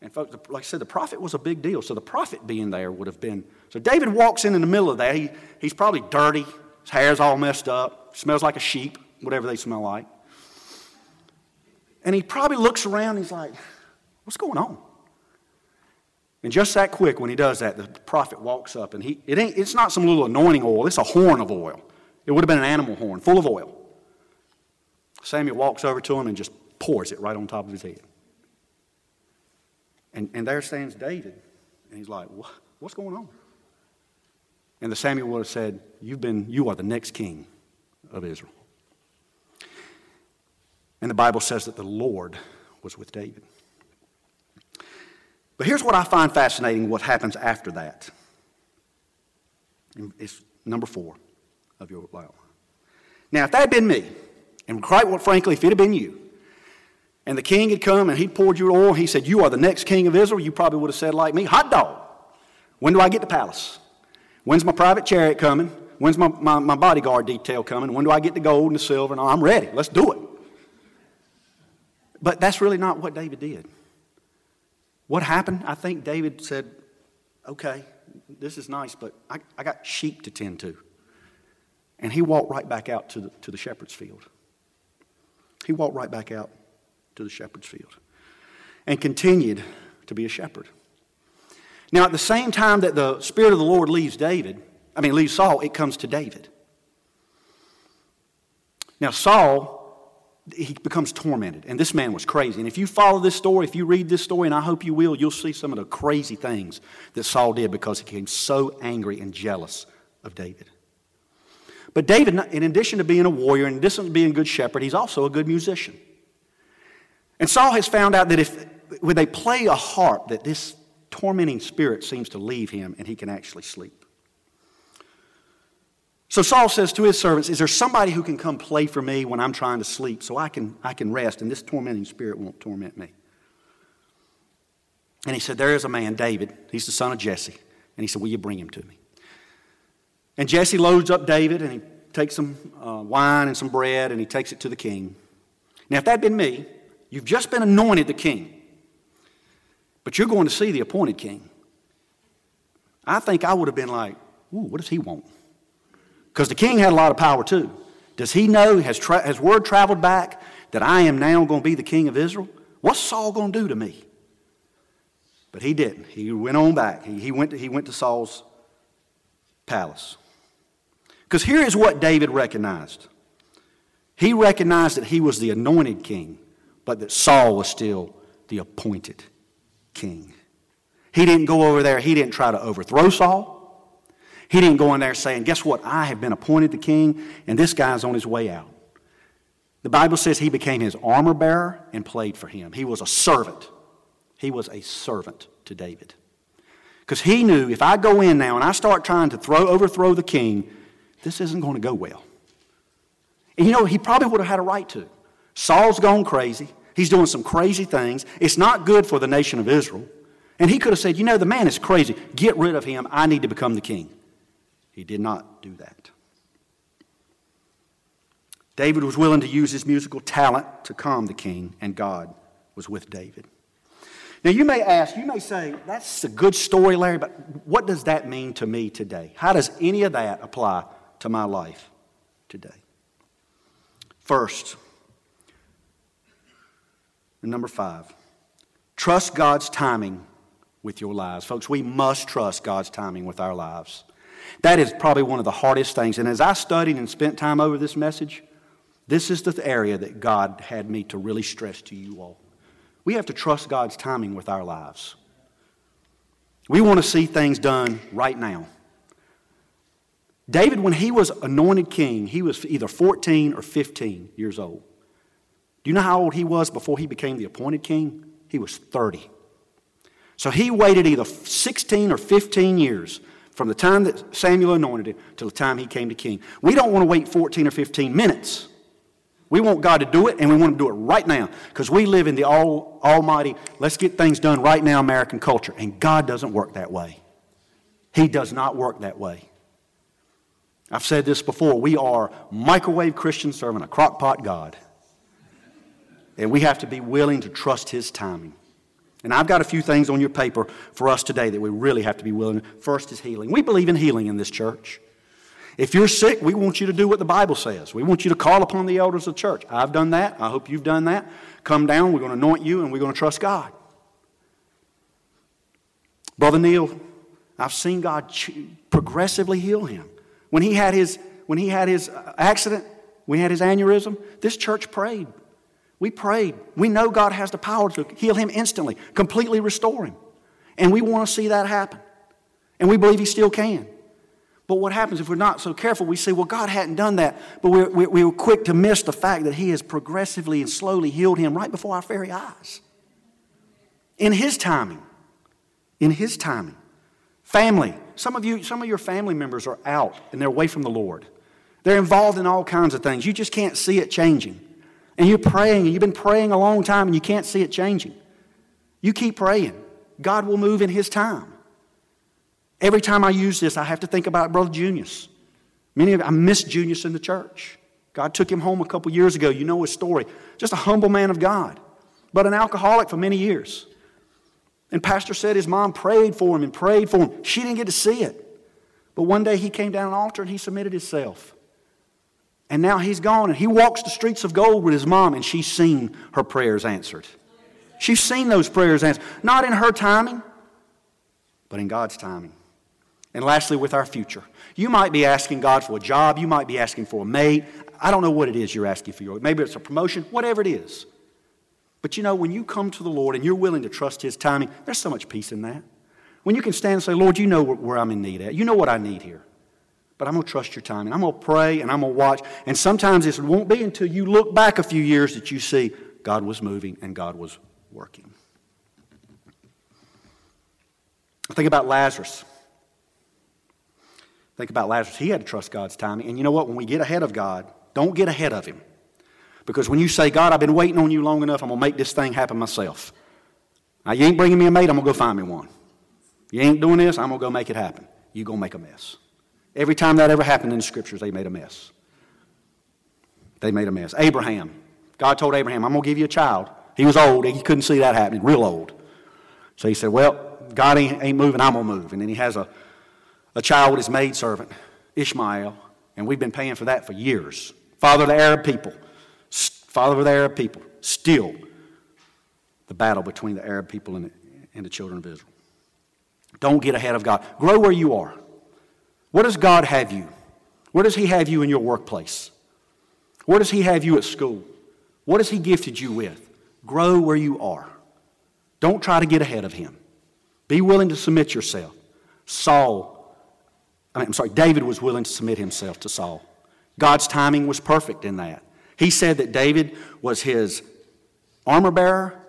And folks, like I said, the prophet was a big deal. So the prophet being there would have been. So David walks in in the middle of that. He, he's probably dirty. His hair's all messed up. Smells like a sheep, whatever they smell like. And he probably looks around he's like, what's going on? And just that quick, when he does that, the prophet walks up and he, it ain't, it's not some little anointing oil, it's a horn of oil. It would have been an animal horn, full of oil. Samuel walks over to him and just pours it right on top of his head. And, and there stands David. And he's like, what, What's going on? And the Samuel would have said, You've been, you are the next king of Israel. And the Bible says that the Lord was with David. But here's what I find fascinating what happens after that. It's number four. of your life. Now, if that had been me, and quite frankly, if it had been you, and the king had come and he poured you oil, he said, You are the next king of Israel, you probably would have said, like me, hot dog. When do I get the palace? When's my private chariot coming? When's my, my, my bodyguard detail coming? When do I get the gold and the silver? And all? I'm ready. Let's do it. But that's really not what David did. What happened? I think David said, Okay, this is nice, but I, I got sheep to tend to. And he walked right back out to the, to the shepherd's field. He walked right back out to the shepherd's field and continued to be a shepherd. Now, at the same time that the Spirit of the Lord leaves David, I mean, leaves Saul, it comes to David. Now, Saul, he becomes tormented, and this man was crazy. And if you follow this story, if you read this story, and I hope you will, you'll see some of the crazy things that Saul did because he became so angry and jealous of David. But David, in addition to being a warrior, in addition to being a good shepherd, he's also a good musician. And Saul has found out that if when they play a harp, that this tormenting spirit seems to leave him and he can actually sleep. So Saul says to his servants, Is there somebody who can come play for me when I'm trying to sleep so I can, I can rest and this tormenting spirit won't torment me? And he said, There is a man, David. He's the son of Jesse. And he said, Will you bring him to me? And Jesse loads up David and he takes some uh, wine and some bread and he takes it to the king. Now, if that had been me, you've just been anointed the king, but you're going to see the appointed king. I think I would have been like, Ooh, what does he want? Because the king had a lot of power too. Does he know, has, tra- has word traveled back that I am now going to be the king of Israel? What's Saul going to do to me? But he didn't. He went on back. He, he, went, to, he went to Saul's palace. Because here is what David recognized he recognized that he was the anointed king, but that Saul was still the appointed king. He didn't go over there, he didn't try to overthrow Saul. He didn't go in there saying, Guess what? I have been appointed the king, and this guy's on his way out. The Bible says he became his armor bearer and played for him. He was a servant. He was a servant to David. Because he knew if I go in now and I start trying to throw, overthrow the king, this isn't going to go well. And you know, he probably would have had a right to. Saul's gone crazy. He's doing some crazy things. It's not good for the nation of Israel. And he could have said, You know, the man is crazy. Get rid of him. I need to become the king. He did not do that. David was willing to use his musical talent to calm the king, and God was with David. Now, you may ask, you may say, that's a good story, Larry, but what does that mean to me today? How does any of that apply to my life today. First, number five, trust God's timing with your lives. Folks, we must trust God's timing with our lives. That is probably one of the hardest things. And as I studied and spent time over this message, this is the area that God had me to really stress to you all. We have to trust God's timing with our lives. We want to see things done right now. David, when he was anointed king, he was either 14 or 15 years old. Do you know how old he was before he became the appointed king? He was 30. So he waited either 16 or 15 years from the time that Samuel anointed him to the time he came to king. We don't want to wait 14 or 15 minutes. We want God to do it, and we want to do it right now because we live in the all, almighty, let's get things done right now American culture. And God doesn't work that way. He does not work that way. I've said this before. We are microwave Christians serving a crockpot God. And we have to be willing to trust His timing. And I've got a few things on your paper for us today that we really have to be willing. First is healing. We believe in healing in this church. If you're sick, we want you to do what the Bible says. We want you to call upon the elders of the church. I've done that. I hope you've done that. Come down, we're going to anoint you, and we're going to trust God. Brother Neil, I've seen God progressively heal him. When he had his, when he had his uh, accident, when he had his aneurysm, this church prayed. We prayed. We know God has the power to heal him instantly, completely restore him. And we want to see that happen. And we believe he still can. But what happens if we're not so careful? We say, well, God hadn't done that. But we're, we're, we're quick to miss the fact that he has progressively and slowly healed him right before our very eyes. In his timing. In his timing. Family. Some of you, some of your family members are out and they're away from the Lord. They're involved in all kinds of things. You just can't see it changing. And you're praying, and you've been praying a long time, and you can't see it changing. You keep praying. God will move in His time. Every time I use this, I have to think about Brother Junius. Many of I miss Junius in the church. God took him home a couple years ago. You know his story. Just a humble man of God, but an alcoholic for many years. And Pastor said his mom prayed for him and prayed for him. She didn't get to see it. But one day he came down an altar and he submitted himself. And now he's gone and he walks the streets of gold with his mom and she's seen her prayers answered. She's seen those prayers answered. Not in her timing, but in God's timing. And lastly, with our future. You might be asking God for a job. You might be asking for a mate. I don't know what it is you're asking for. Maybe it's a promotion, whatever it is. But you know, when you come to the Lord and you're willing to trust His timing, there's so much peace in that. When you can stand and say, Lord, you know where I'm in need at. You know what I need here. But I'm going to trust your timing. I'm going to pray and I'm going to watch. And sometimes it won't be until you look back a few years that you see God was moving and God was working. Think about Lazarus. Think about Lazarus. He had to trust God's timing. And you know what? When we get ahead of God, don't get ahead of Him. Because when you say, God, I've been waiting on you long enough, I'm going to make this thing happen myself. Now, you ain't bringing me a mate, I'm going to go find me one. You ain't doing this, I'm going to go make it happen. You're going to make a mess. Every time that ever happened in the scriptures, they made a mess. They made a mess. Abraham, God told Abraham, I'm going to give you a child. He was old, he couldn't see that happening, real old. So he said, Well, God ain't, ain't moving, I'm going to move. And then he has a a child with his maidservant, Ishmael, and we've been paying for that for years. Father of the Arab people, father of the Arab people, still the battle between the Arab people and the, and the children of Israel. Don't get ahead of God. Grow where you are. Where does God have you? Where does He have you in your workplace? Where does He have you at school? What has He gifted you with? Grow where you are. Don't try to get ahead of Him. Be willing to submit yourself. Saul I mean, I'm sorry, David was willing to submit himself to Saul. God's timing was perfect in that. He said that David was his armor bearer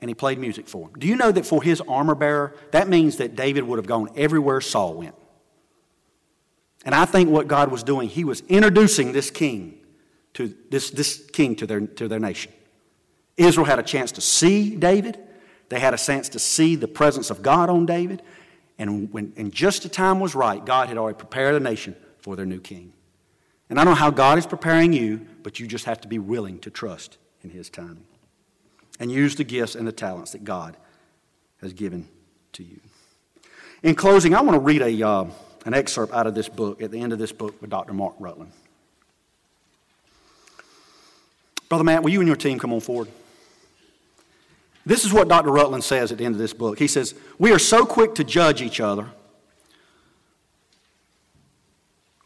and he played music for him. Do you know that for his armor bearer, that means that David would have gone everywhere Saul went? And I think what God was doing, he was introducing this king to this, this king to their, to their nation. Israel had a chance to see David. They had a chance to see the presence of God on David. And when and just the time was right, God had already prepared the nation for their new king. And I don't know how God is preparing you, but you just have to be willing to trust in His timing. And use the gifts and the talents that God has given to you. In closing, I want to read a, uh, an excerpt out of this book, at the end of this book, with Dr. Mark Rutland. Brother Matt, will you and your team come on forward? This is what Dr. Rutland says at the end of this book. He says, We are so quick to judge each other,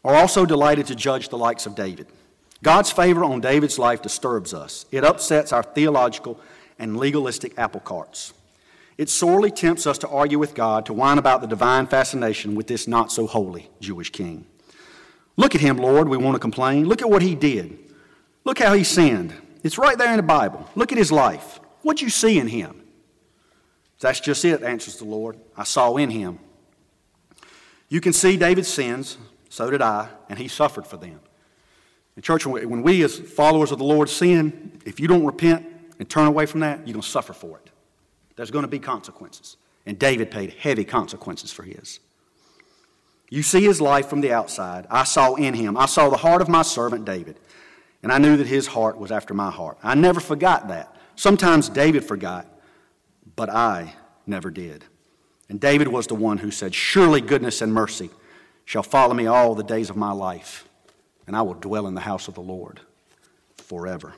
are also delighted to judge the likes of David. God's favor on David's life disturbs us. It upsets our theological and legalistic apple carts. It sorely tempts us to argue with God, to whine about the divine fascination with this not so holy Jewish king. Look at him, Lord, we want to complain. Look at what he did. Look how he sinned. It's right there in the Bible. Look at his life. What'd you see in him? That's just it, answers the Lord. I saw in him. You can see David's sins, so did I, and he suffered for them. In church, when we as followers of the Lord sin, if you don't repent and turn away from that, you're going to suffer for it. There's going to be consequences. And David paid heavy consequences for his. You see his life from the outside. I saw in him. I saw the heart of my servant David, and I knew that his heart was after my heart. I never forgot that. Sometimes David forgot, but I never did. And David was the one who said, Surely goodness and mercy shall follow me all the days of my life, and I will dwell in the house of the Lord forever.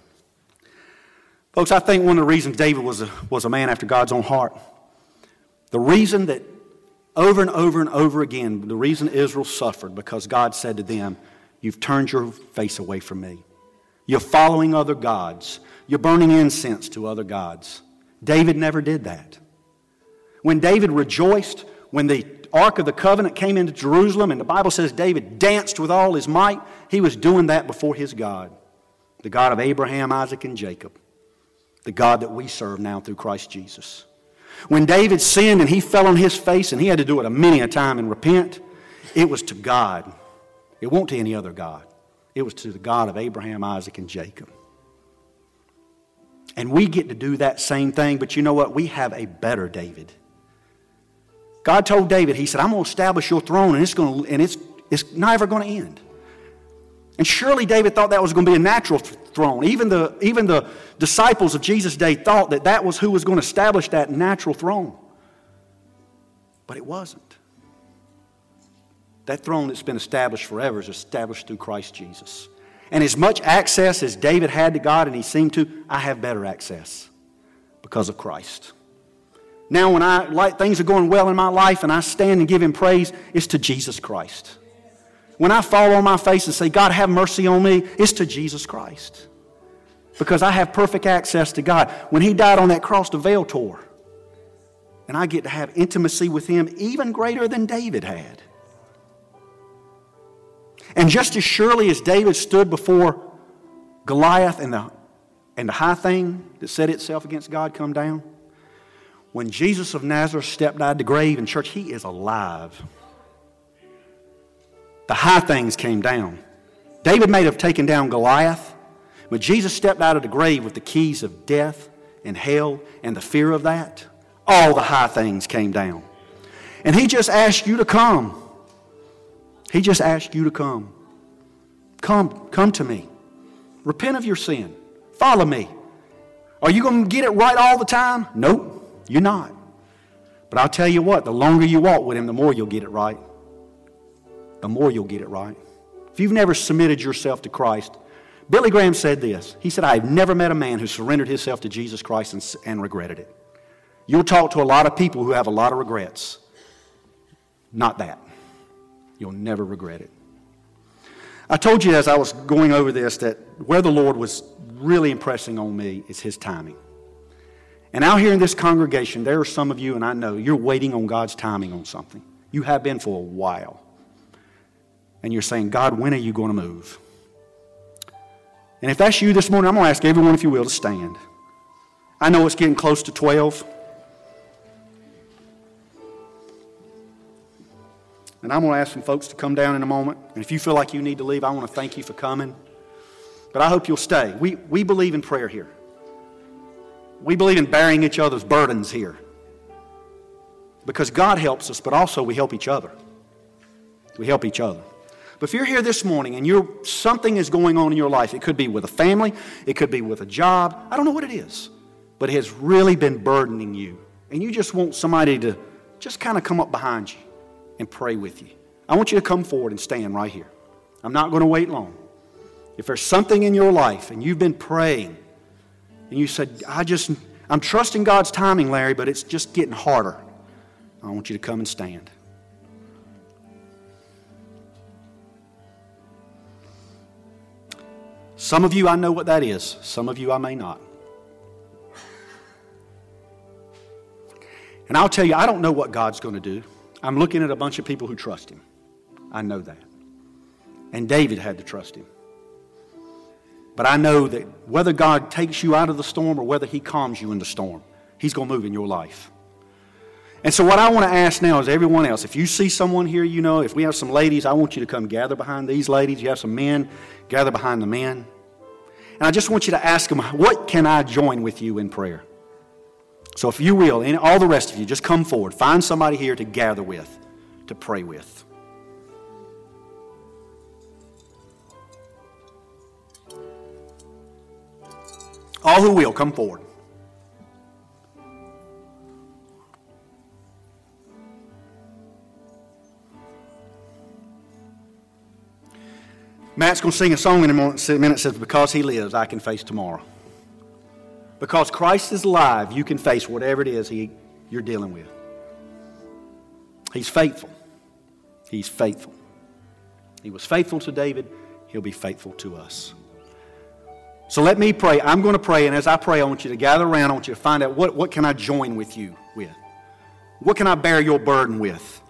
Folks, I think one of the reasons David was a, was a man after God's own heart, the reason that over and over and over again, the reason Israel suffered, because God said to them, You've turned your face away from me. You're following other gods. You're burning incense to other gods. David never did that. When David rejoiced, when the Ark of the Covenant came into Jerusalem, and the Bible says David danced with all his might, he was doing that before his God, the God of Abraham, Isaac, and Jacob, the God that we serve now through Christ Jesus. When David sinned and he fell on his face and he had to do it a many a time and repent, it was to God. It wasn't to any other God. it was to the God of Abraham, Isaac, and Jacob. And we get to do that same thing, but you know what? We have a better David. God told David, He said, I'm going to establish your throne, and it's, going to, and it's, it's never going to end. And surely David thought that was going to be a natural throne. Even the, even the disciples of Jesus' day thought that that was who was going to establish that natural throne. But it wasn't. That throne that's been established forever is established through Christ Jesus. And as much access as David had to God, and he seemed to, I have better access because of Christ. Now, when I like things are going well in my life and I stand and give him praise, it's to Jesus Christ. When I fall on my face and say, God, have mercy on me, it's to Jesus Christ. Because I have perfect access to God. When he died on that cross, the veil tore. And I get to have intimacy with him even greater than David had. And just as surely as David stood before Goliath and the, and the high thing that set itself against God come down, when Jesus of Nazareth stepped out of the grave in church, he is alive. The high things came down. David may have taken down Goliath, but Jesus stepped out of the grave with the keys of death and hell and the fear of that. All the high things came down. And he just asked you to come. He just asked you to come. Come, come to me. Repent of your sin. Follow me. Are you going to get it right all the time? Nope, you're not. But I'll tell you what, the longer you walk with him, the more you'll get it right. The more you'll get it right. If you've never submitted yourself to Christ, Billy Graham said this. He said, I've never met a man who surrendered himself to Jesus Christ and, and regretted it. You'll talk to a lot of people who have a lot of regrets. Not that. You'll never regret it. I told you as I was going over this that where the Lord was really impressing on me is His timing. And out here in this congregation, there are some of you, and I know you're waiting on God's timing on something. You have been for a while. And you're saying, God, when are you going to move? And if that's you this morning, I'm going to ask everyone, if you will, to stand. I know it's getting close to 12. And I'm going to ask some folks to come down in a moment. And if you feel like you need to leave, I want to thank you for coming. But I hope you'll stay. We, we believe in prayer here, we believe in bearing each other's burdens here. Because God helps us, but also we help each other. We help each other. But if you're here this morning and you're, something is going on in your life, it could be with a family, it could be with a job, I don't know what it is, but it has really been burdening you. And you just want somebody to just kind of come up behind you and pray with you. I want you to come forward and stand right here. I'm not going to wait long. If there's something in your life and you've been praying and you said, I just, I'm trusting God's timing, Larry, but it's just getting harder, I want you to come and stand. Some of you, I know what that is. Some of you, I may not. And I'll tell you, I don't know what God's going to do. I'm looking at a bunch of people who trust him. I know that. And David had to trust him. But I know that whether God takes you out of the storm or whether he calms you in the storm, he's going to move in your life. And so, what I want to ask now is everyone else, if you see someone here, you know, if we have some ladies, I want you to come gather behind these ladies. You have some men, gather behind the men. And I just want you to ask them, what can I join with you in prayer? So, if you will, and all the rest of you, just come forward. Find somebody here to gather with, to pray with. All who will, come forward. Matt's going to sing a song in a minute. It says, Because he lives, I can face tomorrow. Because Christ is alive, you can face whatever it is he, you're dealing with. He's faithful. He's faithful. He was faithful to David, he'll be faithful to us. So let me pray. I'm going to pray, and as I pray, I want you to gather around. I want you to find out what, what can I join with you with? What can I bear your burden with?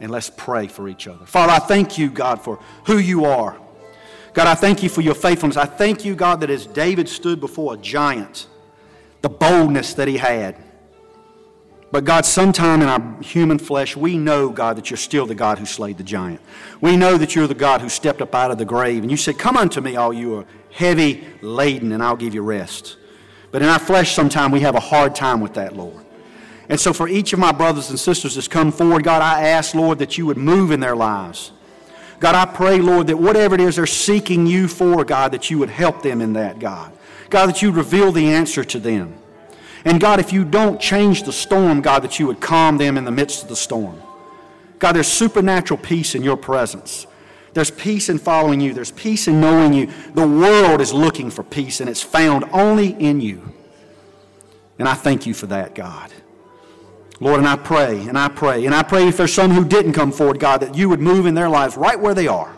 And let's pray for each other. Father, I thank you, God, for who you are. God, I thank you for your faithfulness. I thank you, God, that as David stood before a giant, the boldness that he had. But God, sometime in our human flesh, we know, God, that you're still the God who slayed the giant. We know that you're the God who stepped up out of the grave. And you said, Come unto me, all you are heavy laden, and I'll give you rest. But in our flesh, sometime we have a hard time with that, Lord. And so, for each of my brothers and sisters that's come forward, God, I ask, Lord, that you would move in their lives. God, I pray, Lord, that whatever it is they're seeking you for, God, that you would help them in that, God. God, that you reveal the answer to them. And God, if you don't change the storm, God, that you would calm them in the midst of the storm. God, there's supernatural peace in your presence. There's peace in following you. There's peace in knowing you. The world is looking for peace, and it's found only in you. And I thank you for that, God. Lord, and I pray, and I pray, and I pray if there's some who didn't come forward, God, that you would move in their lives right where they are.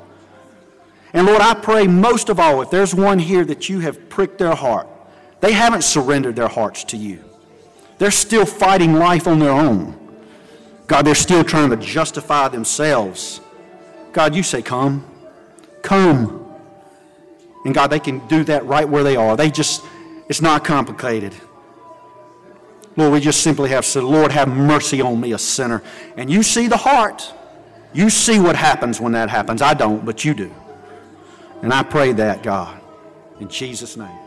And Lord, I pray most of all, if there's one here that you have pricked their heart, they haven't surrendered their hearts to you. They're still fighting life on their own. God, they're still trying to justify themselves. God, you say, come. Come. And God, they can do that right where they are. They just, it's not complicated. Lord, we just simply have said, Lord, have mercy on me, a sinner. And you see the heart. You see what happens when that happens. I don't, but you do. And I pray that, God, in Jesus' name.